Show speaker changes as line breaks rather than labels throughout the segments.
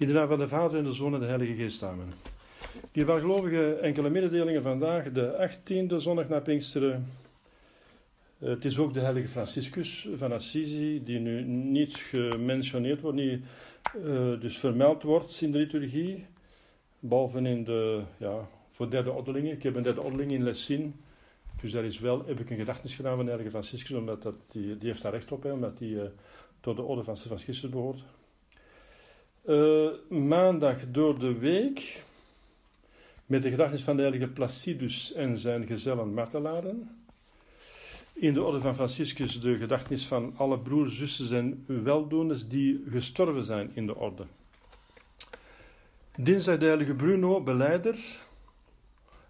In de naam van de Vader en de Zoon en de Heilige Geest. Amen. Die welgelovige enkele mededelingen vandaag, de 18e zondag na Pinksteren. Eh, het is ook de heilige Franciscus van Assisi, die nu niet gementioneerd wordt, niet uh, dus vermeld wordt in de liturgie. Behalve in de, ja, voor derde ordelingen. Ik heb een derde ordeling in Lessin. Dus daar is wel, heb ik een gedachtenis gedaan van de heilige Franciscus, omdat dat, die, die heeft daar recht op, hè, omdat die tot de orde van Franciscus behoort. Uh, maandag door de week, met de gedachtenis van de heilige Placidus en zijn gezellen martelaren. In de orde van Franciscus de gedachtenis van alle broers, zussen en weldoeners die gestorven zijn in de orde. Dinsdag de heilige Bruno, beleider.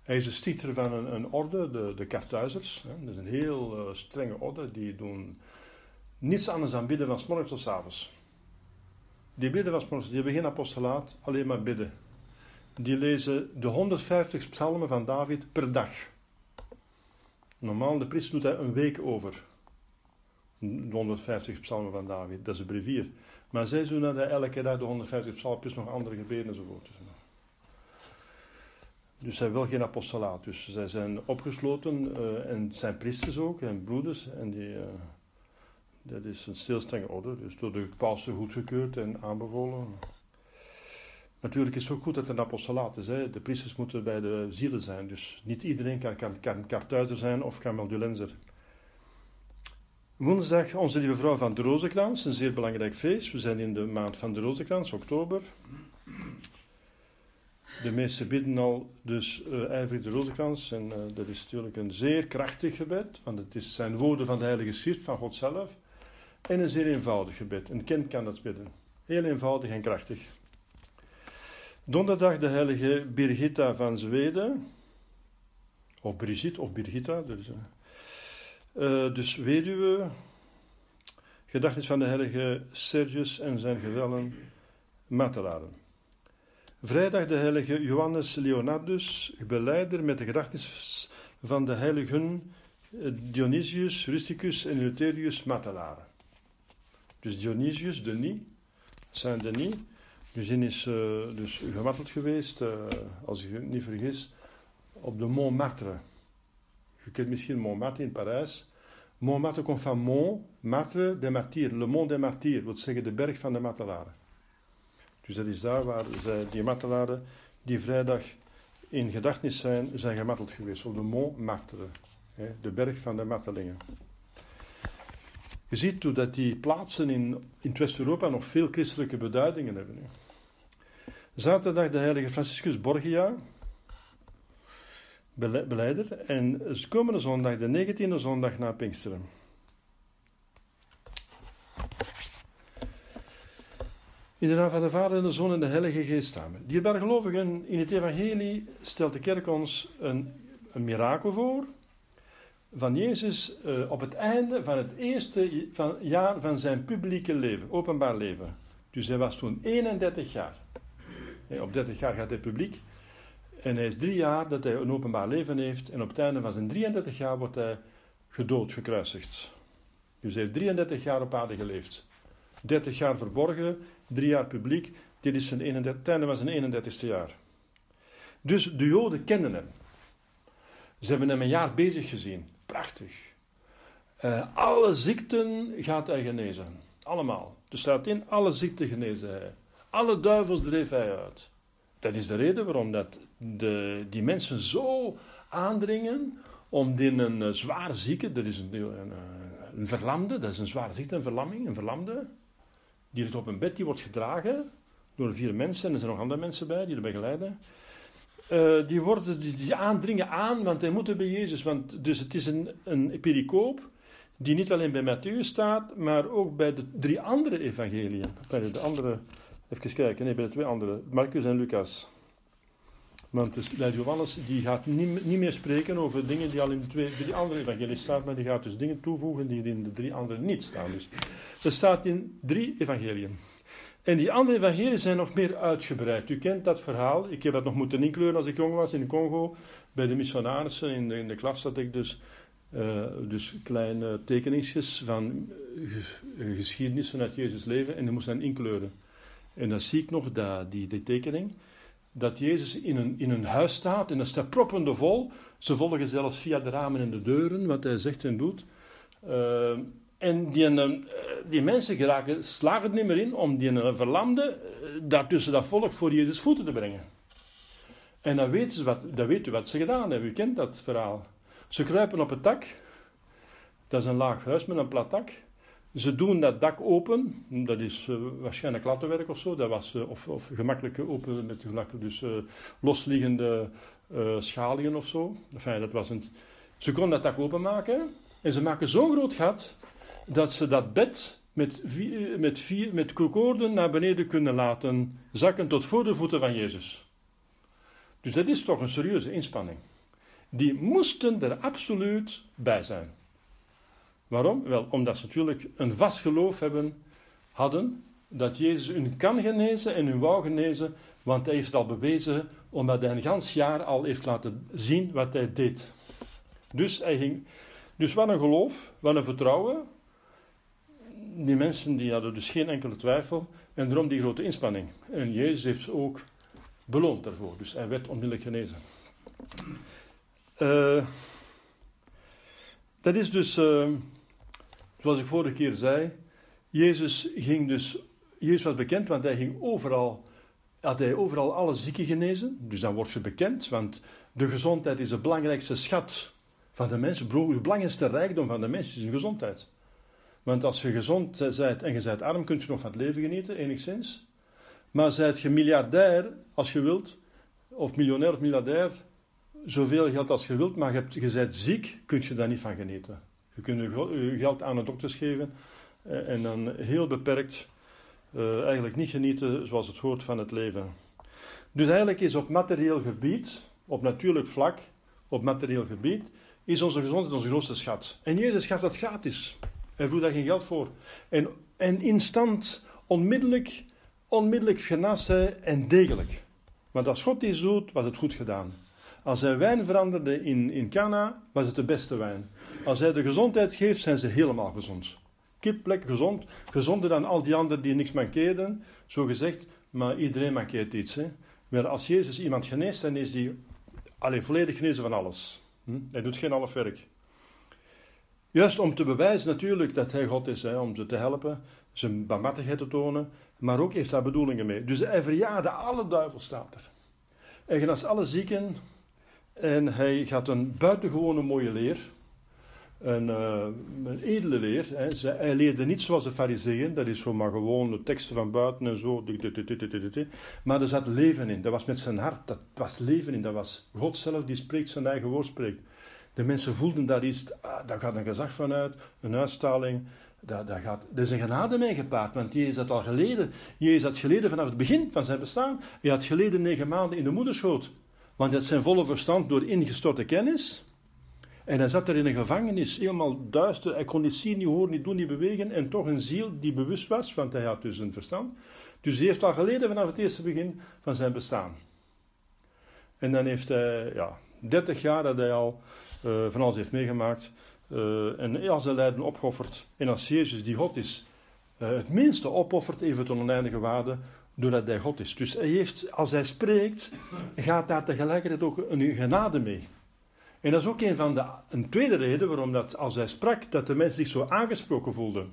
Hij is de stichter van een, een orde, de, de Kartuizers. Dat is een heel uh, strenge orde, die doen niets anders dan bidden van s morgens tot s avonds. Die bidden van s morgens, die hebben geen apostolaat, alleen maar bidden. Die lezen de 150 psalmen van David per dag. Normaal, de priester doet daar een week over. De 150 psalmen van David, dat is een brevier. Maar zij doen dat elke dag de 150 psalmen, plus nog andere gebeden enzovoort. Dus zij hebben wel geen apostolaat. Dus zij zijn opgesloten uh, en zijn priesters ook en broeders. En die, uh, dat is een heel strenge orde. Dus door de paus goedgekeurd en aanbevolen. Natuurlijk is het ook goed dat er een apostolaat is. Hè. De priesters moeten bij de zielen zijn. Dus niet iedereen kan, kan, kan kartuizer zijn of kameldulenser. Woensdag onze lieve vrouw van de Rozenkrans, een zeer belangrijk feest. We zijn in de maand van de Rozenkrans, oktober. De meesten bidden al dus uh, ijverig de Rozenkrans. En uh, dat is natuurlijk een zeer krachtig gebed, want het is, zijn woorden van de Heilige Schrift, van God zelf. En een zeer eenvoudig gebed. Een kind kan dat bidden. Heel eenvoudig en krachtig. Donderdag de heilige Birgitta van Zweden. Of Brigitte of Birgitta. Dus, uh, uh, dus weduwe. Gedachtenis van de heilige Sergius en zijn gewellen martelaren. Vrijdag de heilige Johannes Leonardus, beleider met de gedachtenis van de heiligen Dionysius, Rusticus en Eleutherius martelaren. Dus Dionysius, Denis, Saint-Denis, die is uh, dus gemarteld geweest, uh, als ik niet vergis, op de Montmartre. Je kent misschien Montmartre in Parijs. Montmartre komt van Montmartre Martyrs, le Mont des Martyrs, wil zeggen de berg van de martelaren. Dus dat is daar waar zij, die martelaren die vrijdag in gedachtenis zijn, zijn gemarteld geweest, op de Montmartre, hè, de berg van de martelingen. Je ziet hoe dat die plaatsen in, in West-Europa nog veel christelijke beduidingen hebben. Hè. Zaterdag de heilige Franciscus Borgia, beleider. En komende zondag, de 19e zondag na Pinksteren. In de naam van de Vader en de Zoon en de Heilige Geest samen. Die gelovigen in het Evangelie stelt de kerk ons een, een mirakel voor. Van Jezus uh, op het einde van het eerste van, jaar van zijn publieke leven, openbaar leven. Dus hij was toen 31 jaar. Op 30 jaar gaat hij publiek. En hij is drie jaar dat hij een openbaar leven heeft. En op het einde van zijn 33 jaar wordt hij gedood, gekruisigd. Dus hij heeft 33 jaar op aarde geleefd. 30 jaar verborgen, drie jaar publiek. Dit is zijn 31, het einde van zijn 31ste jaar. Dus de Joden kenden hem. Ze hebben hem een jaar bezig gezien. Prachtig. Uh, alle ziekten gaat hij genezen. Allemaal. Er staat in, alle ziekten genezen hij. Alle duivels dreef hij uit. Dat is de reden waarom dat de, die mensen zo aandringen om die een uh, zwaar zieke, dat is een, een, een, verlamde, dat is een zware ziekte, een verlamming, een verlamde, die ligt op een bed, die wordt gedragen door vier mensen, en er zijn nog andere mensen bij die er begeleiden. Uh, die, worden, die, die, aandringen aan, want hij moet bij Jezus. Want, dus het is een, een pericoop die niet alleen bij Matthäus staat, maar ook bij de drie andere evangeliën. Bij de andere Even kijken, nee, bij de twee andere, Marcus en Lucas. Want dus, Johannes die gaat niet, niet meer spreken over dingen die al in de twee, drie andere evangelieën staan, maar die gaat dus dingen toevoegen die in de drie andere niet staan. Dus er staat in drie evangeliën. En die andere evangeliën zijn nog meer uitgebreid. U kent dat verhaal. Ik heb dat nog moeten inkleuren als ik jong was in Congo. Bij de missionarissen in de, in de klas dat ik dus, uh, dus kleine tekeningsjes van geschiedenis vanuit Jezus leven. En die moest dan inkleuren. En dan zie ik nog die, die tekening. Dat Jezus in een, in een huis staat en dat staat proppende vol. Ze volgen zelfs via de ramen en de deuren wat hij zegt en doet. Uh, en die, uh, die mensen geraken, slagen het niet meer in om die uh, verlamde daartussen dat volk voor Jezus voeten te brengen. En dan weten, ze wat, dan weet u wat ze gedaan hebben. U kent dat verhaal. Ze kruipen op het dak. Dat is een laag huis met een plat dak. Ze doen dat dak open. Dat is waarschijnlijk lattenwerk of zo. Dat was, of, of gemakkelijk open met dus losliggende schalingen of zo. Dat was een, ze konden dat dak openmaken. En ze maken zo'n groot gat dat ze dat bed met, vier, met, vier, met koorden naar beneden kunnen laten zakken tot voor de voeten van Jezus. Dus dat is toch een serieuze inspanning. Die moesten er absoluut bij zijn. Waarom? Wel, omdat ze natuurlijk een vast geloof hebben, hadden dat Jezus hun kan genezen en hun wou genezen, want hij heeft het al bewezen, omdat hij een gans jaar al heeft laten zien wat hij deed. Dus hij ging, dus wat een geloof, wat een vertrouwen. Die mensen die hadden dus geen enkele twijfel en daarom die grote inspanning. En Jezus heeft ook beloond daarvoor, dus hij werd onmiddellijk genezen. Uh, dat is dus, uh, zoals ik vorige keer zei, Jezus ging dus, Jezus was bekend, want hij ging overal, had hij overal alle zieken genezen. Dus dan wordt je bekend, want de gezondheid is de belangrijkste schat van de mensen. De belangrijkste rijkdom van de mensen is hun gezondheid. Want als je gezond bent en je bent arm, kun je nog van het leven genieten, enigszins. Maar zijt je miljardair, als je wilt, of miljonair of miljardair, zoveel geld als je wilt, maar je, hebt, je bent ziek, kun je daar niet van genieten. Je kunt je geld aan de dokters geven eh, en dan heel beperkt uh, eigenlijk niet genieten zoals het hoort van het leven. Dus eigenlijk is op materieel gebied, op natuurlijk vlak, op materieel gebied, is onze gezondheid onze grootste schat. En Jezus gaf dat gratis. Hij vroeg daar geen geld voor. En, en instant, onmiddellijk, onmiddellijk genas en degelijk. Want als God iets doet, was het goed gedaan. Als hij wijn veranderde in, in Cana, was het de beste wijn. Als hij de gezondheid geeft, zijn ze helemaal gezond. Kip gezond, gezonder dan al die anderen die niks mankeerden, zo gezegd, maar iedereen mankeert iets. Hè. Maar als Jezus iemand geneest, dan is hij alleen volledig genezen van alles. Hm? Hij doet geen half werk. Juist om te bewijzen natuurlijk dat hij God is, hè, om ze te helpen, zijn barmhartigheid te tonen, maar ook heeft daar bedoelingen mee. Dus hij verjaarde alle duivels, staat er. Hij genas alle zieken en hij gaat een buitengewone mooie leer, een, uh, een edele leer. Hè. Hij leerde niet zoals de fariseeën, dat is voor maar gewoon teksten van buiten en zo. Maar er zat leven in, dat was met zijn hart, dat was leven in, dat was God zelf die spreekt, zijn eigen woord spreekt. De mensen voelden daar iets, ah, daar gaat een gezag vanuit, een uitstraling. Daar, gaat, er is een genade mee gepaard, want Jezus had al geleden. Jezus had geleden vanaf het begin van zijn bestaan. Hij had geleden negen maanden in de moederschoot. Want had zijn volle verstand door ingestorte kennis. En hij zat er in een gevangenis, helemaal duister. Hij kon niet zien, niet horen, niet doen, niet bewegen. En toch een ziel die bewust was, want hij had dus een verstand. Dus hij heeft al geleden vanaf het eerste begin van zijn bestaan. En dan heeft hij, ja, 30 jaar dat hij al van alles heeft meegemaakt. Uh, en als zijn lijden opgeofferd. En als Jezus, die God is, uh, het minste opoffert, even tot oneindige waarde, doordat hij God is. Dus hij heeft, als hij spreekt, gaat daar tegelijkertijd ook een genade mee. En dat is ook een van de, een tweede reden waarom dat als hij sprak, dat de mensen zich zo aangesproken voelden.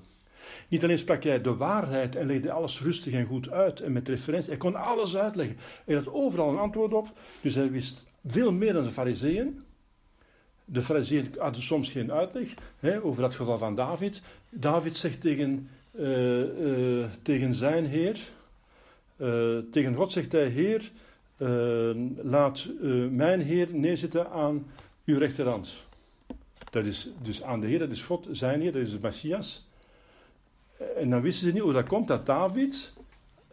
Niet alleen sprak hij de waarheid en legde alles rustig en goed uit en met referentie. Hij kon alles uitleggen. Hij had overal een antwoord op. Dus hij wist veel meer dan de fariseeën. De fariseeën hadden soms geen uitleg hè, over dat geval van David. David zegt tegen, uh, uh, tegen zijn heer, uh, tegen God zegt hij, Heer, laat mijn Heer neerzitten aan uw rechterhand. Dat is dus aan de Heer, dat is God, zijn Heer, dat is de Messias. En dan wisten ze niet hoe dat komt dat David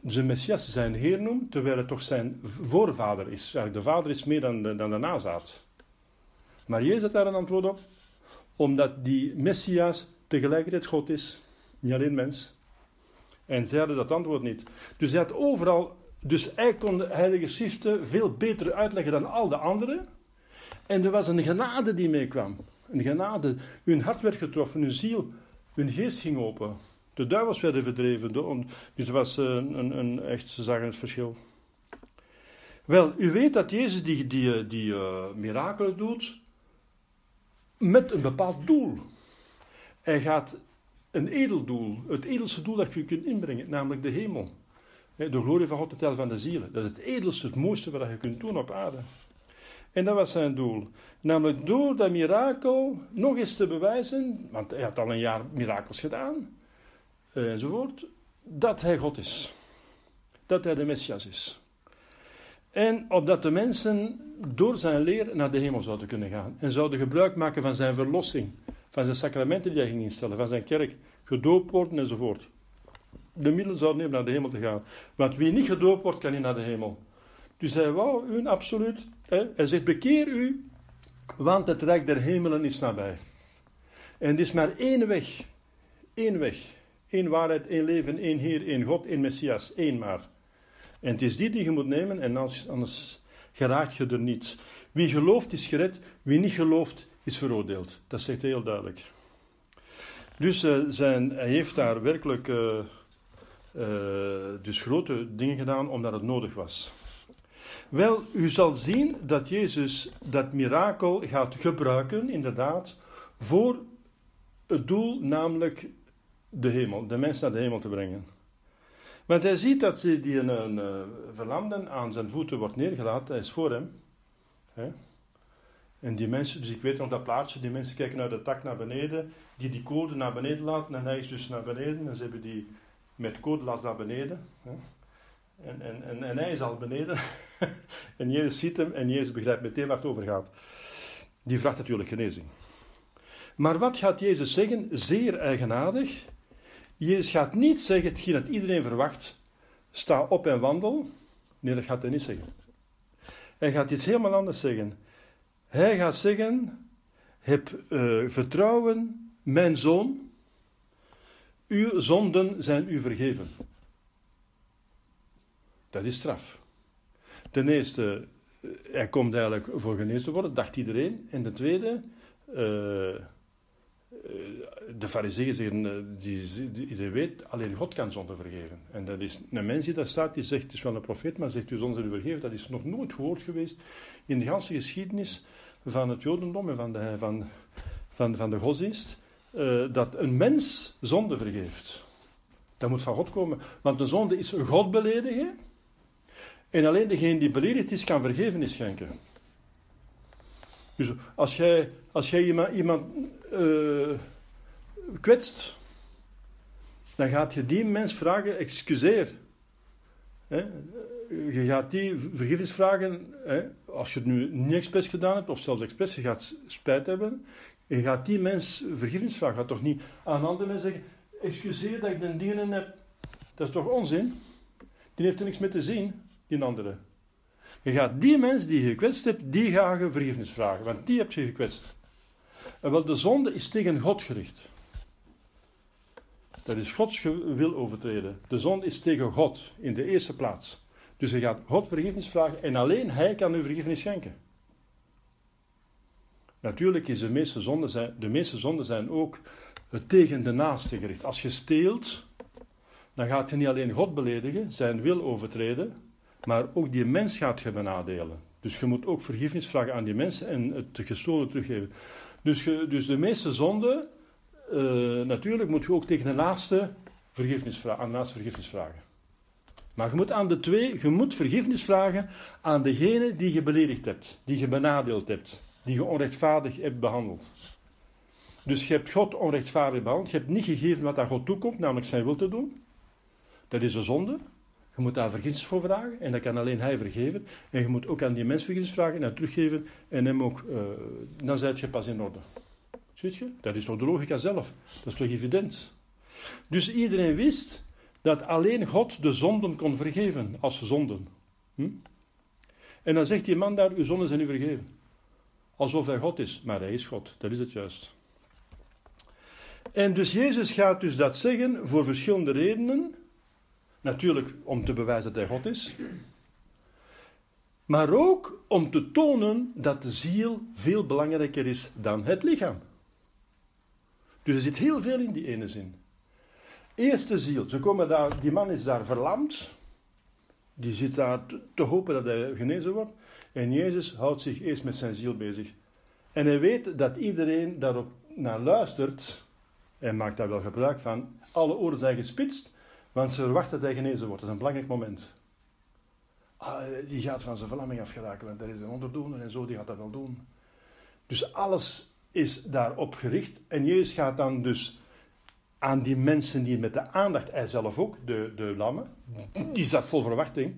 zijn Messias zijn Heer noemt, terwijl het toch zijn voorvader is. Eigenlijk de vader is meer dan de, dan de nazaat. Maar Jezus had daar een antwoord op, omdat die Messias tegelijkertijd God is, niet alleen mens. En zij hadden dat antwoord niet. Dus hij had overal, dus hij kon de Heilige Schriften veel beter uitleggen dan al de anderen. En er was een genade die meekwam. Een genade. Hun hart werd getroffen, hun ziel, hun geest ging open. De duivels werden verdreven. Dus dat was een, een, een echt, ze zagen het verschil. Wel, u weet dat Jezus die, die, die uh, mirakelen doet met een bepaald doel. Hij gaat een edel doel, het edelste doel dat je kunt inbrengen, namelijk de hemel. De glorie van God, het tel van de zielen. Dat is het edelste, het mooiste wat je kunt doen op aarde. En dat was zijn doel. Namelijk door dat mirakel nog eens te bewijzen, want hij had al een jaar mirakels gedaan, eh, enzovoort, dat hij God is. Dat hij de Messias is. En opdat de mensen door zijn leer naar de hemel zouden kunnen gaan. En zouden gebruik maken van zijn verlossing. Van zijn sacramenten die hij ging instellen. Van zijn kerk. Gedoopt worden enzovoort. De middelen zouden nemen naar de hemel te gaan. Want wie niet gedoopt wordt, kan niet naar de hemel. Dus hij wou u absoluut. Hè, hij zegt: bekeer u, want het rijk der hemelen is nabij. En het is maar één weg. Één weg. Eén waarheid, één leven, één Heer, één God, één Messias. Één maar. En het is die die je moet nemen en anders, anders geraakt je er niet. Wie gelooft is gered, wie niet gelooft is veroordeeld. Dat zegt hij heel duidelijk. Dus uh, zijn, hij heeft daar werkelijk uh, uh, dus grote dingen gedaan omdat het nodig was. Wel, u zal zien dat Jezus dat mirakel gaat gebruiken, inderdaad, voor het doel, namelijk de hemel, de mens naar de hemel te brengen. Want hij ziet dat die een, een, een verlamden aan zijn voeten wordt neergelaten, hij is voor hem. Hè? En die mensen, dus ik weet nog dat plaatje, die mensen kijken uit de tak naar beneden, die die code naar beneden laten en hij is dus naar beneden en ze hebben die met codelas naar beneden. Hè? En, en, en, en, hij is al beneden en Jezus ziet hem en Jezus begrijpt meteen waar het over gaat. Die vraagt natuurlijk genezing. Maar wat gaat Jezus zeggen? Zeer eigenaardig. Jezus gaat niet zeggen hetgeen dat iedereen verwacht. Sta op en wandel. Nee, dat gaat hij niet zeggen. Hij gaat iets helemaal anders zeggen. Hij gaat zeggen: Heb uh, vertrouwen, mijn zoon. Uw zonden zijn u vergeven. Dat is straf. Ten eerste, eh, hij komt eigenlijk voor genezen te worden, dacht iedereen. En ten tweede, uh, de fariseeën zeggen, eh, die, die, weet, alleen God kan zonde vergeven. En dat is een mens die daar staat, die zegt, het is wel een profeet, maar zegt, u zonde u vergeven. Dat is nog nooit gehoord geweest in de hele geschiedenis van het Jodendom en van de, van, van, van de godsdienst, uh, dat een mens zonde vergeeft. Dat moet van God komen, want de zonde is God beledigen, en alleen degene die beledigd is, kan vergevenis schenken. Dus als jij, als jij iemand, uh, kwetst, dan gaat je die mens vragen, excuseer. Hè? Je gaat die vergiffenis vragen, hè? als je het nu niet expres gedaan hebt, of zelfs expres, je gaat spijt hebben. Je gaat die mens vergiffenis vragen. Je gaat toch niet aan andere mens zeggen, excuseer dat ik de dingen heb. Dat is toch onzin? Die heeft er niks mee te zien, die andere. Je gaat die mens die je gekwetst hebt, die ga je vergiffenis vragen, want die heb je gekwetst. En wel, de zonde is tegen God gericht. Dat is Gods wil overtreden. De zonde is tegen God in de eerste plaats. Dus je gaat God vergiffenis vragen en alleen Hij kan u vergiffenis schenken. Natuurlijk is de meeste zonden zijn, de meeste zonden zijn ook tegen de naaste gericht. Als je steelt, dan gaat je niet alleen God beledigen, zijn wil overtreden, maar ook die mens gaat je benadelen. Dus je moet ook vergiffenis vragen aan die mensen en het gestolen teruggeven. Dus, je, dus de meeste zonden, uh, natuurlijk moet je ook tegen de naaste vergiffenis vragen, aan de vergiffenis vragen. Maar je moet aan de twee, je moet vergiffenis vragen aan degene die je beledigd hebt, die je benadeeld hebt, die je onrechtvaardig hebt behandeld. Dus je hebt God onrechtvaardig behandeld, je hebt niet gegeven wat aan God toekomt, namelijk zijn wil te doen. Dat is een zonde. Je moet daar vergissens voor vragen en dat kan alleen hij vergeven. En je moet ook aan die mens vergissens vragen en teruggeven en hem ook, uh, dan zijt je pas in orde. Ziet je? Dat is toch de logica zelf? Dat is toch evident? Dus iedereen wist dat alleen God de zonden kon vergeven als zonden. Hm? En dan zegt die man daar, uw zonden zijn u vergeven. Alsof hij God is, maar hij is God, dat is het juist. En dus Jezus gaat dus dat zeggen voor verschillende redenen. Natuurlijk om te bewijzen dat hij God is. Maar ook om te tonen dat de ziel veel belangrijker is dan het lichaam. Dus er zit heel veel in die ene zin. Eerste ziel. Ze komen daar, die man is daar verlamd. Die zit daar te hopen dat hij genezen wordt. En Jezus houdt zich eerst met zijn ziel bezig. En hij weet dat iedereen daarop naar luistert. En maakt daar wel gebruik van. Alle oren zijn gespitst. Want ze verwachten dat hij genezen wordt. Dat is een belangrijk moment. Ah, die gaat van zijn verlamming afgeraken. Want er is een onderdoener en zo, die gaat dat wel doen. Dus alles is daarop gericht. En Jezus gaat dan dus aan die mensen die met de aandacht, hij zelf ook, de, de lammen, die zat vol verwachting.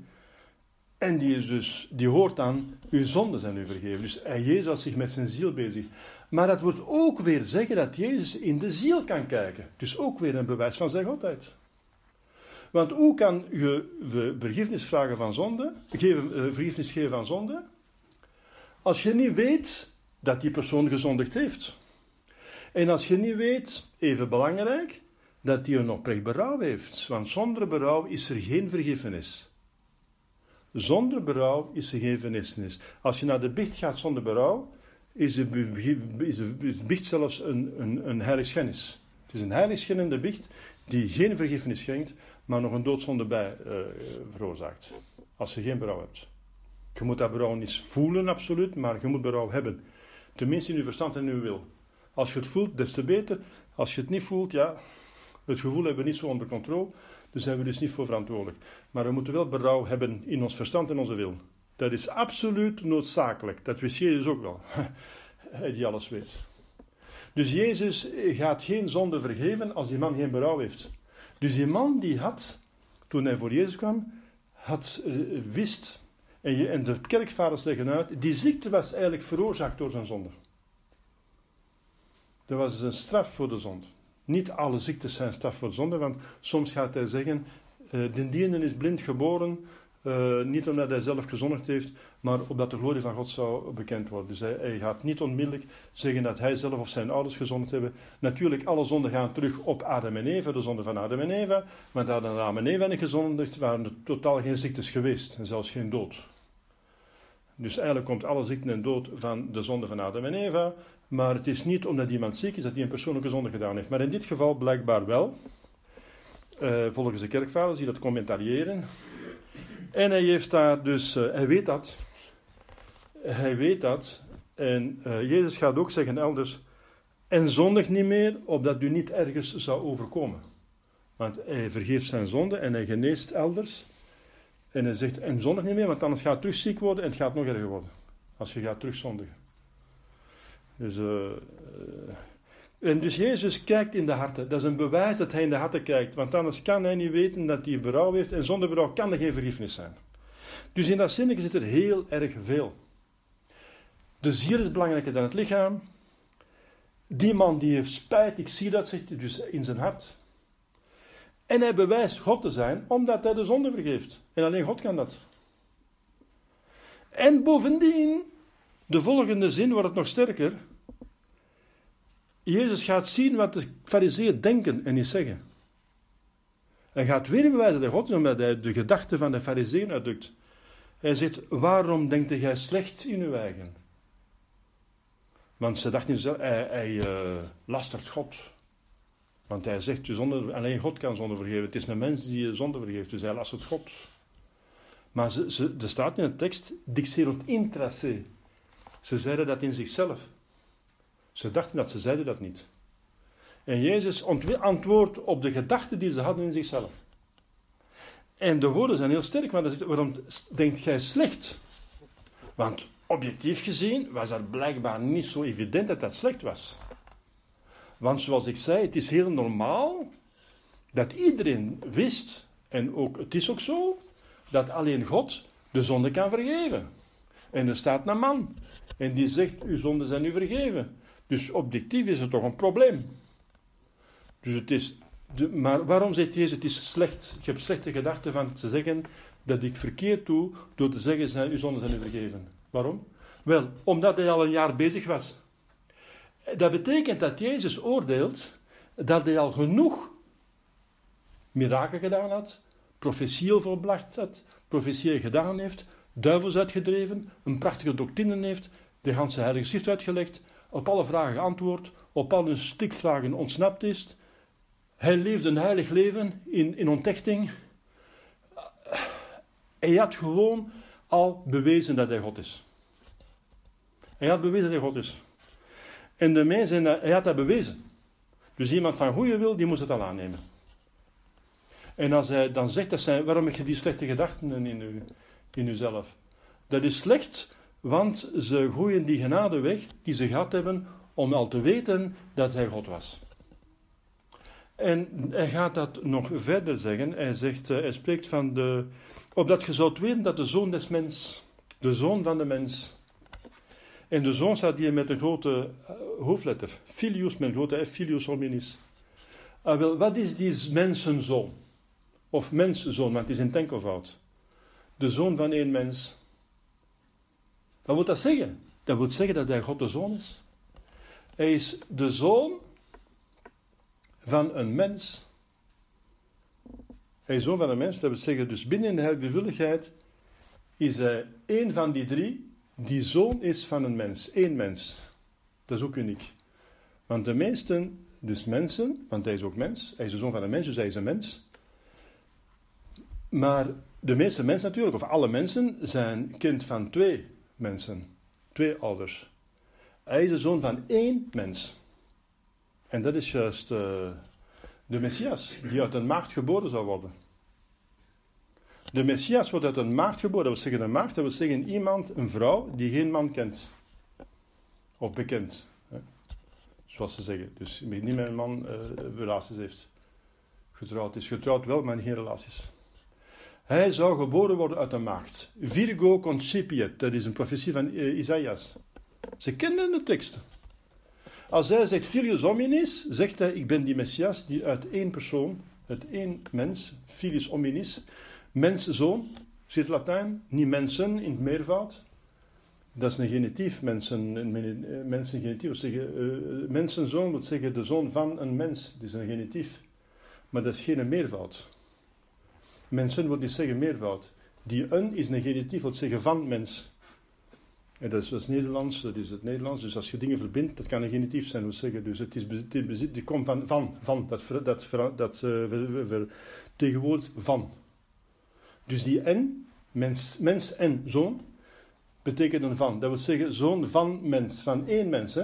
En die, is dus, die hoort dan, uw zonden zijn u vergeven. Dus Jezus was zich met zijn ziel bezig. Maar dat wordt ook weer zeggen dat Jezus in de ziel kan kijken. Dus ook weer een bewijs van zijn godheid. Want hoe kan je vergiffenis vragen van zonde, geven, eh, vergiffenis geven van zonde, als je niet weet dat die persoon gezondigd heeft? En als je niet weet, even belangrijk, dat hij een oprecht berouw heeft. Want zonder berouw is er geen vergiffenis. Zonder berouw is er geen vergiffenis. Als je naar de biecht gaat zonder berouw, is de, is zelfs een, een, een heiligschennis. Het is een heiligschennende biecht die geen vergiffenis schenkt, maar nog een doodzonde bij uh, veroorzaakt. Als je geen berouw hebt. Je moet dat berouw niet voelen, absoluut, maar je moet berouw hebben. Tenminste in je verstand en in je wil. Als je het voelt, des te beter. Als je het niet voelt, ja, het gevoel hebben we niet zo onder controle. Dus zijn we dus niet voor verantwoordelijk. Maar we moeten wel berouw hebben in ons verstand en onze wil. Dat is absoluut noodzakelijk. Dat wist Jezus ook wel. Hij die alles weet. Dus Jezus gaat geen zonde vergeven als die man geen berouw heeft. Dus die man die had, toen hij voor Jezus kwam, had, uh, wist, en, de kerkvaders leggen uit, die ziekte was eigenlijk veroorzaakt door zijn zonde. Dat was een straf voor de zonde. Niet alle ziektes zijn straf voor de zonde, want soms gaat hij zeggen, uh, de diende is blind geboren, uh, niet omdat hij zelf gezondigd heeft, maar omdat de glorie van God zou bekend worden. Dus hij, gaat niet onmiddellijk zeggen dat hij zelf of zijn ouders gezondigd hebben. Natuurlijk, alle zonden gaan terug op Adam en Eva, de zonde van Adam en Eva. Maar hadden Adam en Eva niet gezondigd, waren er totaal geen ziektes geweest en zelfs geen dood. Dus eigenlijk komt alle ziekte en dood van de zonde van Adam en Eva. Maar het is niet omdat iemand ziek is dat hij een persoonlijke zonde gedaan heeft. Maar in dit geval blijkbaar wel. Uh, volgens de kerkvaders die dat commentariëren. En hij heeft daar dus, uh, hij weet dat. Hij weet dat. En uh, Jezus gaat ook zeggen elders. En zondig niet meer, opdat u niet ergens zou overkomen. Want hij vergeeft zijn zonde en hij geneest elders. En hij zegt, en zondig niet meer, want anders gaat het terug ziek worden en het gaat nog erger worden. Als je gaat terug zondigen. Dus, uh, en dus Jezus kijkt in de harten. Dat is een bewijs dat hij in de harten kijkt. Want anders kan hij niet weten dat hij berouw heeft. En zonder berouw kan er geen vergiffenis zijn. Dus in dat zinnetje zit er heel erg veel. De ziel is belangrijker dan het lichaam. Die man die heeft spijt, ik zie dat, hij dus in zijn hart. En hij bewijst God te zijn, omdat hij de zonde vergeeft. En alleen God kan dat. En bovendien, de volgende zin wordt het nog sterker. Jezus gaat zien wat de fariseeën denken en niet zeggen. Hij gaat weer bewijzen dat God omdat hij de gedachten van de fariseeën uitdrukt. Hij zegt, waarom denkt jij slecht in uw eigen? Want ze dachten, hij, hij uh, lastert God. Want hij zegt, zonde, alleen God kan zonde vergeven. Het is een mens die zonde vergeeft, dus hij lastert God. Maar ze, er staat in de tekst, dixerunt intra se. Ze zeiden dat in zichzelf. Ze dachten dat ze zeiden dat niet. En Jezus antwoordt op de gedachten die ze hadden in zichzelf. En de woorden zijn heel sterk, want waarom denkt jij slecht? Want objectief gezien was het blijkbaar niet zo evident dat dat slecht was. Want zoals ik zei, het is heel normaal dat iedereen wist, en ook, het is ook zo, dat alleen God de zonde kan vergeven. En er staat een man, en die zegt, uw zonden zijn u vergeven. Dus objectief is het toch een probleem. Dus het is, de, maar waarom zegt Jezus, het is slecht, je hebt slechte gedachten van te zeggen dat ik verkeerd doe door te zeggen, zijn, uw zonden zijn u vergeven. Waarom? Wel, omdat hij al een jaar bezig was. Dat betekent dat Jezus oordeelt dat hij al genoeg mirakel gedaan had, profetieën volbracht had, profetieën gedaan heeft, duivels uitgedreven, een prachtige doctrine heeft, de ganse heilige schrift uitgelegd, op alle vragen geantwoord, op alle stikvragen ontsnapt is. Hij leefde een heilig leven in, in. Hij had gewoon al bewezen dat hij God is. Hij had bewezen dat hij God is. En de mensen, hij had dat bewezen. Dus iemand van goede wil, die moest het al aannemen. En als hij dan zegt, dat zijn, waarom heb je die slechte gedachten in, u, in uzelf? Dat is slecht, want ze gooien die genade weg die ze gehad hebben om al te weten dat hij God was. En hij gaat dat nog verder zeggen. Hij, zegt, eh, hij spreekt van de. Opdat je zoudt weten dat de zoon des mens, de zoon van de mens. En de zoon staat hier met een grote eh, hoofdletter. Filius met een grote F, filius hominis. Ah, wel, wat is die mensenzoon? Of menszoon, want het is in tenkelvoud. De zoon van één mens. Wat wil dat zeggen? Dat wil zeggen dat hij God de zoon is. Hij is de zoon van een mens. Hij is zoon van een mens, dat wil zeggen, dus binnen de heilige is hij één van die drie die zoon is van een mens. Eén mens. Dat is ook uniek. Want de meesten, dus mensen, want hij is ook mens, hij is de zoon van een mens, dus hij is een mens. Maar de meeste mensen natuurlijk, of alle mensen, zijn kind van twee mensen. Twee ouders. Hij is de zoon van één mens. En dat is juist uh, de Messias, die uit een maagd geboren zou worden. De Messias wordt uit een maagd geboren. Dat wil zeggen een maagd, dat wil zeggen iemand, een vrouw, die geen man kent. Of bekend. Zoals ze zeggen. Dus niet met een man uh, relaties heeft. Getrouwd is getrouwd wel, maar geen relaties. Hij zou geboren worden uit een maagd. Virgo concipiet, dat is een profetie van uh, Isaias. Ze kennen de tekst. Als hij zegt filius hominis, zegt hij, ik ben die Messias die uit één persoon, uit één mens, filius hominis, menszoon, zit Latijn, niet mensen in het meervoud. Dat is een genitief, mensen, een mensen genitief, zeggen, uh, mensenzoon wil zeggen de zoon van een mens, dat is een genitief. Maar dat is geen meervoud. Mensen wil niet zeggen meervoud. Die een is een genitief, wil zeggen van mens. En dat is, dat Nederlands, dat is het Nederlands. Dus als je dingen verbindt, dat kan een genitief zijn, wil zeggen. Dus het is bezit, die komt van, van, van. Dat, dat, uh, tegenwoordig van. Dus die en, mens, mens en zoon, betekent een van. Dat wil zeggen zoon van mens, van één mens.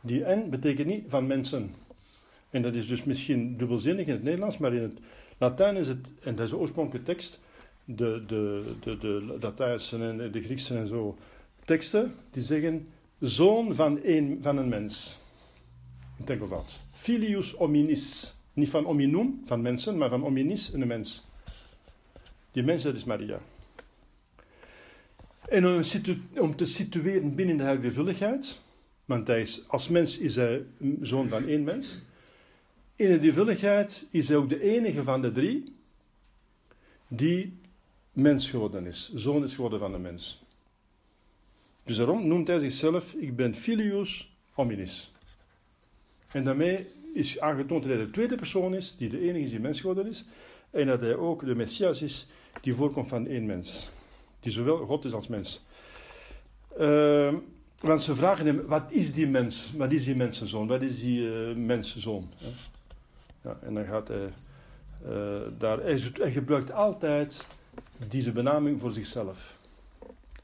Die en betekent niet van mensen. En dat is dus misschien dubbelzinnig in het Nederlands, maar in het Latijn is het, en dat is de oorspronkelijke tekst, de, de, de, de Latijnse en de Griekse en zo teksten, die zeggen zoon van een, van een mens. In enkelvoud. Filius hominis. Niet van hominum, van mensen, maar van hominis, een mens. Die mens, dat is Maria. En om, om te situeren binnen de heilige vulligheid, want hij is, als mens is hij zoon van één mens. In de vulligheid is hij ook de enige van de drie die mens geworden is, zoon is geworden van de mens. Dus daarom noemt hij zichzelf, ik ben filius hominis. En daarmee is aangetoond dat hij de tweede persoon is, die de enige is die mens geworden is, en dat hij ook de Messias is, die voorkomt van één mens. Die zowel God is als mens. Uh, want ze vragen hem, wat is die mens? Wat is die mensenzoon? Wat is die uh, mensenzoon? Ja, en dan gaat hij uh, daar... Hij, gebruikt altijd deze benaming voor zichzelf.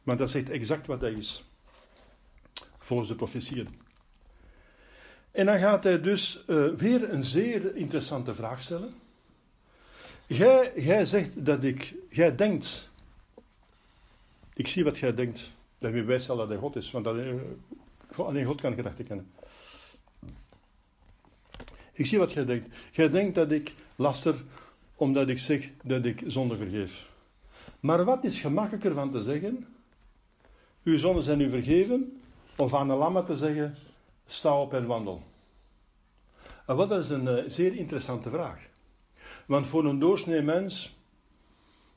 Maar dat zegt exact wat hij is. Volgens de profetieën. En dan gaat hij dus uh, weer een zeer interessante vraag stellen. Jij, zegt dat ik, jij denkt, ik zie wat jij denkt, dat je wijst dat hij God is, want alleen God kan gedachten kennen. Ik zie wat jij denkt. Jij denkt dat ik laster omdat ik zeg dat ik zonde vergeef. Maar wat is gemakkelijker van te zeggen? Uw zonden zijn u vergeven, of aan de lamma te zeggen: sta op en wandel. En wat is een uh, zeer interessante vraag. Want voor een doorsnee mens,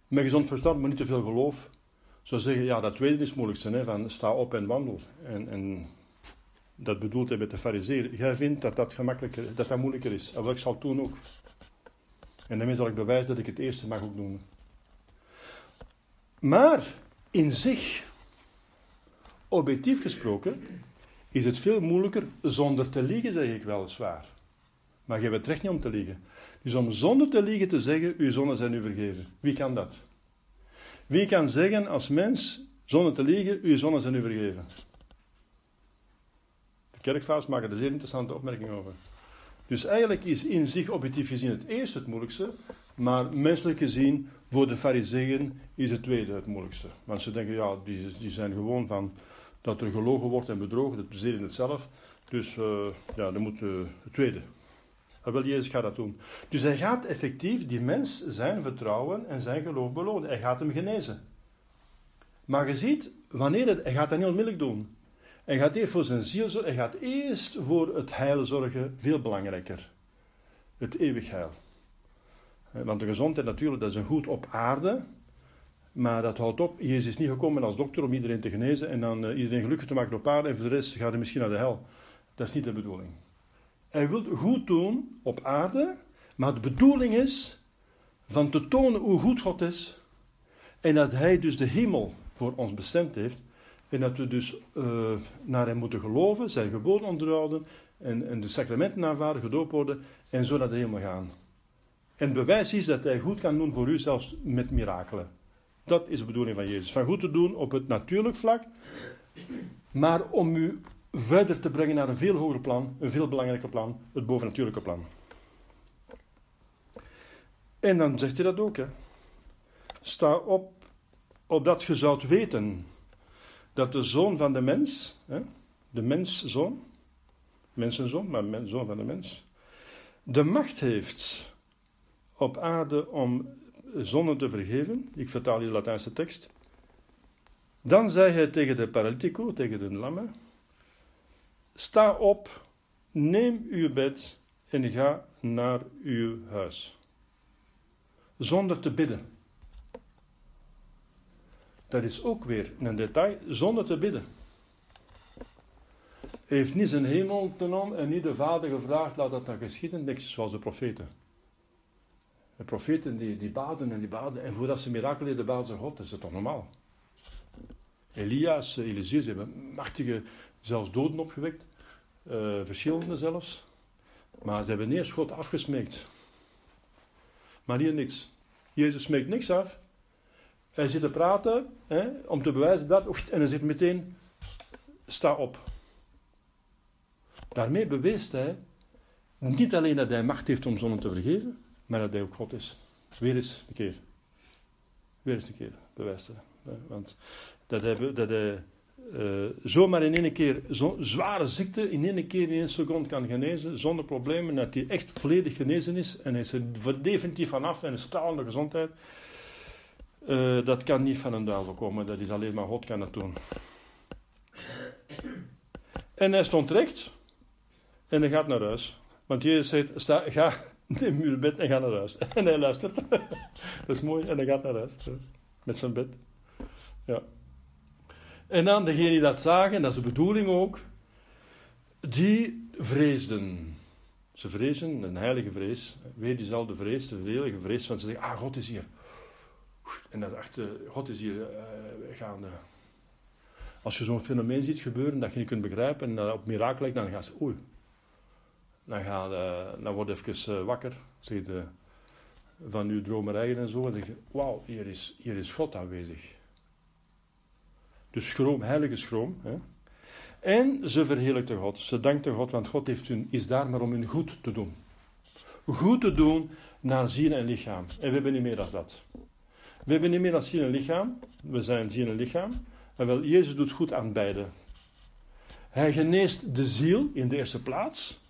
met gezond verstand, maar niet te veel geloof, zou zeggen: ja, dat tweede is het moeilijkste, hè, van sta op en wandel. En, en dat bedoelt hij met de fariseer. Jij vindt dat dat gemakkelijker, dat dat moeilijker is. En wat ik zal doen ook. En daarmee zal ik bewijzen dat ik het eerste mag ook doen. Maar in zich, objectief gesproken, is het veel moeilijker zonder te liegen, zeg ik weliswaar. Maar je hebt het recht niet om te liegen. Dus om zonder te liegen te zeggen, uw zonden zijn u vergeven. Wie kan dat? Wie kan zeggen als mens, zonder te liegen, uw zonden zijn u vergeven? Kerkvaars maken er zeer interessante opmerking over. Dus eigenlijk is in zich objectief gezien het eerste het moeilijkste, maar menselijk gezien voor de fariseeën is het tweede het moeilijkste. Want ze denken, ja, die, die zijn gewoon van dat er gelogen wordt en bedrogen, dat zitten het zelf. Dus uh, ja, dan moet uh, het tweede. En wel, Jezus gaat dat doen. Dus hij gaat effectief die mens zijn vertrouwen en zijn geloof belonen. Hij gaat hem genezen. Maar je ziet, wanneer het, hij gaat dat niet onmiddellijk doen. Hij gaat eerst voor zijn ziel zorgen. Hij gaat eerst voor het heil zorgen, veel belangrijker. Het eeuwig heil. Want de gezondheid natuurlijk, dat is een goed op aarde. Maar dat houdt op. Jezus is niet gekomen als dokter om iedereen te genezen en dan uh, iedereen gelukkig te maken op aarde en voor de rest gaat hij misschien naar de hel. Dat is niet de bedoeling. Hij wil goed doen op aarde, maar de bedoeling is van te tonen hoe goed God is en dat Hij dus de hemel voor ons bestemd heeft en dat we dus uh, naar Hem moeten geloven, Zijn geboden onderhouden en, en de sacramenten aanvaarden, gedoopt worden en zo naar de hemel gaan. En bewijs is dat Hij goed kan doen voor u zelfs met mirakelen. Dat is de bedoeling van Jezus. Van goed te doen op het natuurlijk vlak, maar om u verder te brengen naar een veel hoger plan, een veel belangrijker plan, het bovennatuurlijke plan. En dan zegt hij dat ook. Hè. Sta op, opdat je zoudt weten dat de zoon van de mens, hè, de menszoon, mensenzoon, maar zoon van de mens, de macht heeft op aarde om zonden te vergeven. Ik vertaal hier de Latijnse tekst. Dan zei hij tegen de paralytico, tegen de lamme, sta op, neem uw bed en ga naar uw huis. Zonder te bidden. Dat is ook weer een detail, zonder te bidden. Hij heeft niet zijn hemel genomen en niet de vader gevraagd, laat dat dan geschieden, niks zoals de profeten. De profeten die, die baden en die baden. En voordat ze mirakel deden, baden ze God. Dat is dat toch normaal? Elias, Elisius hebben machtige, zelfs doden opgewekt. Uh, verschillende zelfs. Maar ze hebben eerst God afgesmeekt. Maar hier niks. Jezus smeekt niks af. Hij zit te praten hè, om te bewijzen dat. En hij zit meteen: sta op. Daarmee beweest hij niet alleen dat hij macht heeft om zonnen te vergeven, maar dat hij ook God is. Weer eens een keer. Weer eens een keer bewijst hij. Want dat hij, dat hij uh, zomaar in één keer zo'n zware ziekte in één keer in één seconde kan genezen, zonder problemen, dat hij echt volledig genezen is en hij is er definitief vanaf en een stralende gezondheid. Uh, dat kan niet van een duivel komen, dat is alleen maar God kan dat doen. En hij stond recht en hij gaat naar huis. Want Jezus zegt, sta, ga, neem uw bed en ga naar huis. En hij luistert. dat is mooi. En hij gaat naar huis. Met zijn bed. Ja. En dan degenen die dat zagen, en dat is de bedoeling ook, die vreesden. Ze vrezen, een heilige vrees. Weer diezelfde vrees, de heilige vrees. Want ze zeggen, ah, God is hier. En dat achter, God is hier uh, gaande. Als je zo'n fenomeen ziet gebeuren dat je niet kunt begrijpen en dat op mirakel lijkt, dan gaan ze, oei, dan, ga, uh, dan word je even wakker zeg je, van uw dromerijen en zo. En zeg je, wauw, hier is, hier is God aanwezig. Dus schroom, heilige schroom. Hè. En ze verheerlijkte God. Ze dankte God, want God heeft hun, is daar maar om hun goed te doen. Goed te doen naar ziel en lichaam. En we hebben niet meer dan dat. We hebben niet meer dan ziel en lichaam. We zijn ziel en lichaam. En wel, Jezus doet goed aan beide. Hij geneest de ziel in de eerste plaats.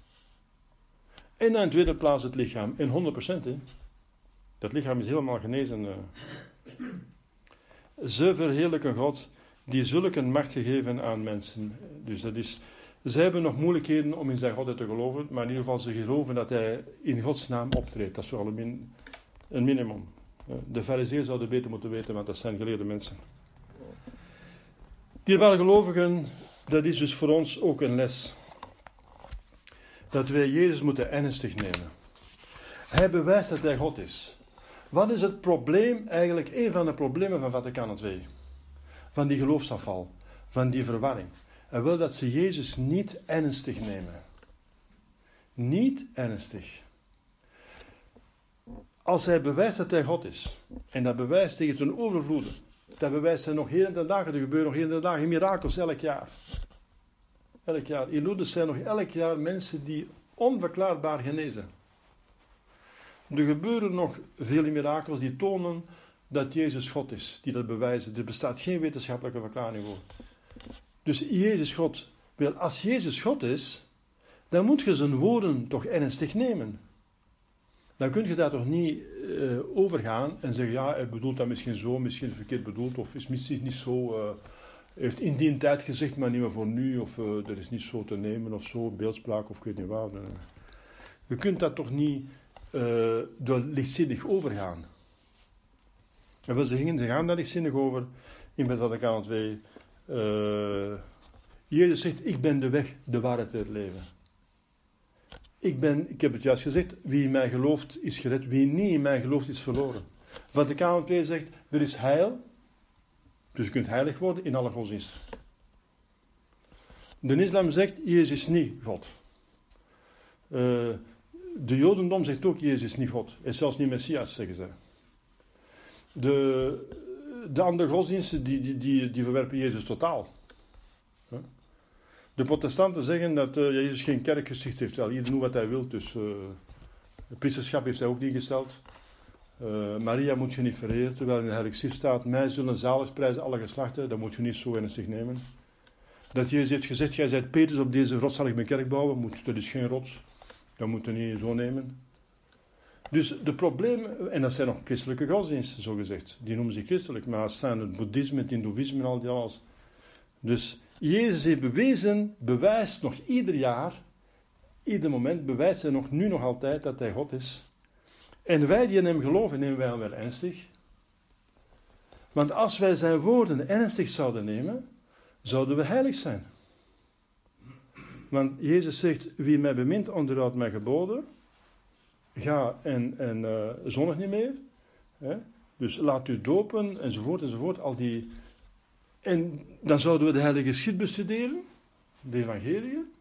En in de tweede plaats het lichaam. In 100%. Hè. Dat lichaam is helemaal genezen. Uh. Ze verheerlijken God die zulke macht gegeven aan mensen. Dus dat is, zij hebben nog moeilijkheden om in zijn Godheid te geloven, maar in ieder geval ze geloven dat hij in Gods naam optreedt. Dat is wel een, een minimum. De fariseeën zouden beter moeten weten, want dat zijn geleerde mensen. Dierbare gelovigen, dat is dus voor ons ook een les dat wij Jezus moeten ernstig nemen. Hij bewijst dat hij God is. Wat is het probleem, eigenlijk een van de problemen van Vaticaan II? Van die geloofsafval, van die verwarring. Hij wil dat ze Jezus niet ernstig nemen. niet ernstig. Als hij bewijst dat hij God is, en dat bewijst tegen ten overvloede, dat bewijst hij nog heel de dagen, er gebeuren nog heel de dagen mirakels elk jaar. Elk jaar. In Lourdes zijn nog elk jaar mensen die onverklaarbaar genezen. Er gebeuren nog vele mirakels die tonen dat Jezus God is, die dat bewijzen. Er bestaat geen wetenschappelijke verklaring voor. Dus Jezus God. Wel, als Jezus God is, dan moet je zijn woorden toch ernstig nemen. Dan kun je daar toch niet uh, overgaan en zeggen, ja, hij bedoelt dat misschien zo, misschien verkeerd bedoeld, of is misschien niet zo, uh, heeft in die tijd gezegd, maar niet meer voor nu, of er is niet zo te nemen, of zo, beeldspraak, of ik weet niet waar. Je kunt dat toch niet door lichtzinnig overgaan. En wel, ze, gingen, ze gaan daar lichtzinnig over in Vaticaan 2. Jezus zegt, ik ben de weg, de waarheid het leven. Ik, ben, ik heb het juist gezegd, wie in mij gelooft is gered, wie niet in mij gelooft is verloren. Vaticaan II zegt, er is heil, dus je kunt heilig worden in alle godsdiensten. De islam zegt, Jezus is niet God. Uh, de Jodendom zegt ook, Jezus is niet God. Is zelfs niet Messias, zeggen ze. De, de andere godsdiensten, die, die, die, die verwerpen Jezus totaal. De protestanten zeggen dat uh, Jezus geen kerk gesticht heeft. Wel, ieder doet wat hij wil, dus uh, het priesterschap heeft hij ook niet gesteld. Uh, Maria moet je niet vereren, terwijl in de Schrift staat: Mij zullen zalig prijzen alle geslachten. Dat moet je niet zo ernstig nemen. Dat Jezus heeft gezegd: Jij zijt Petrus op deze rots zal ik mijn kerk bouwen. Moet, dat is geen rots. Dat moet je niet zo nemen. Dus de problemen, en dat zijn nog christelijke godsdiensten, zo gezegd. Die noemen zich christelijk, maar het zijn het boeddhisme, het hindoeïsme en al die alles. Dus Jezus heeft bewezen, bewijst nog ieder jaar, ieder moment, bewijst hij nog nu nog altijd dat hij God is. En wij die in hem geloven, nemen wij hem wel ernstig. Want als wij zijn woorden ernstig zouden nemen, zouden we heilig zijn. Want Jezus zegt, wie mij bemint, onderhoudt mijn geboden. Ga en, en uh, niet meer. Hè? Dus laat u dopen, enzovoort, enzovoort. Al die en dan zouden we de Heilige Schrift bestuderen, de Evangelie,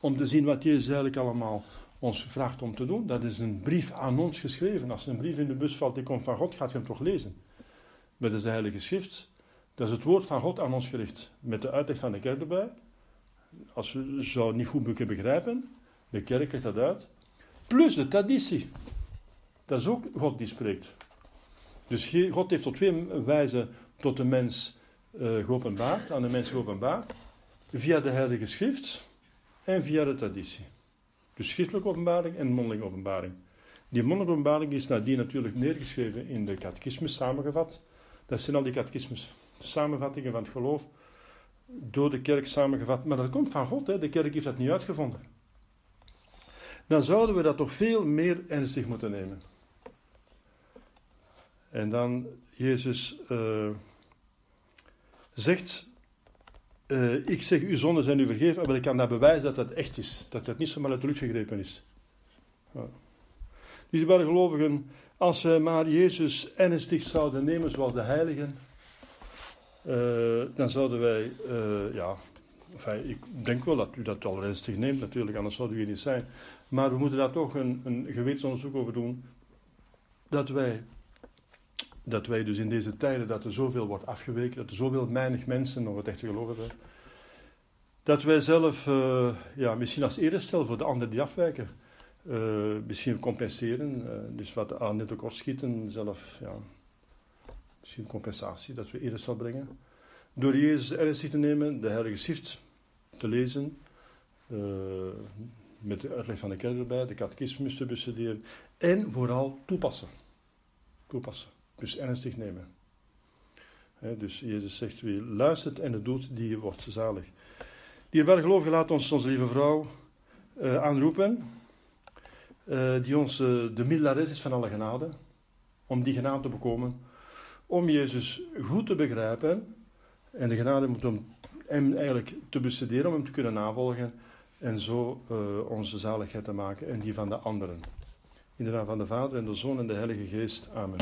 om te zien wat Jezus eigenlijk allemaal ons vraagt om te doen. Dat is een brief aan ons geschreven. Als een brief in de bus valt die komt van God, gaat je hem toch lezen. Dat is de Heilige Schrift. Dat is het woord van God aan ons gericht. Met de uitleg van de kerk erbij. Als we zo niet goed kunnen begrijpen, de kerk legt dat uit. Plus de traditie. Dat is ook God die spreekt. Dus God heeft op twee wijzen tot de mens uh, geopenbaard, aan de mensen geopenbaard, via de Heilige Schrift en via de traditie. Dus schriftelijke openbaring en mondelinge openbaring. Die mondelinge openbaring is nadien natuurlijk neergeschreven in de catechismus, samengevat. Dat zijn al die catechismus, samenvattingen van het geloof, door de kerk samengevat. Maar dat komt van God, hè? de kerk heeft dat niet uitgevonden. Dan zouden we dat toch veel meer ernstig moeten nemen. En dan Jezus. Uh, zegt, uh, ik zeg uw zonden zijn u vergeven, maar ik kan dat bewijzen dat dat echt is. Dat dat niet zomaar uit de lucht gegrepen is. Ja. Dus de gelovigen, als we maar Jezus ernstig zouden nemen zoals de heiligen, uh, dan zouden wij, uh, ja, ik denk wel dat u dat al ernstig neemt natuurlijk, anders zouden u hier niet zijn. Maar we moeten daar toch een, een gewetensonderzoek over doen, dat wij dat wij dus in deze tijden dat er zoveel wordt afgeweken, dat er zoveel weinig mensen nog het echte geloof hebben, dat wij zelf uh, ja, misschien als eerder voor de anderen die afwijken, uh, misschien compenseren, uh, dus wat aan net ook schieten, zelf, ja, misschien compensatie, dat we eerder brengen. Door Jezus ernstig te nemen, de Heilige Schrift te lezen, met de uitleg van de kerk erbij, de catechismus te bestuderen en vooral toepassen. Toepassen. Dus ernstig nemen. dus Jezus zegt, wie luistert en het doet, die wordt zalig. Die gelovigen laat ons onze lieve vrouw uh, aanroepen, uh, die ons uh, de middelares is van alle genade, om die genade te bekomen, om Jezus goed te begrijpen en de genade moet om hem eigenlijk te bestuderen, om hem te kunnen navolgen en zo onze zaligheid te maken en die van de anderen. In de naam van de Vader en de Zoon en de Heilige Geest. Amen.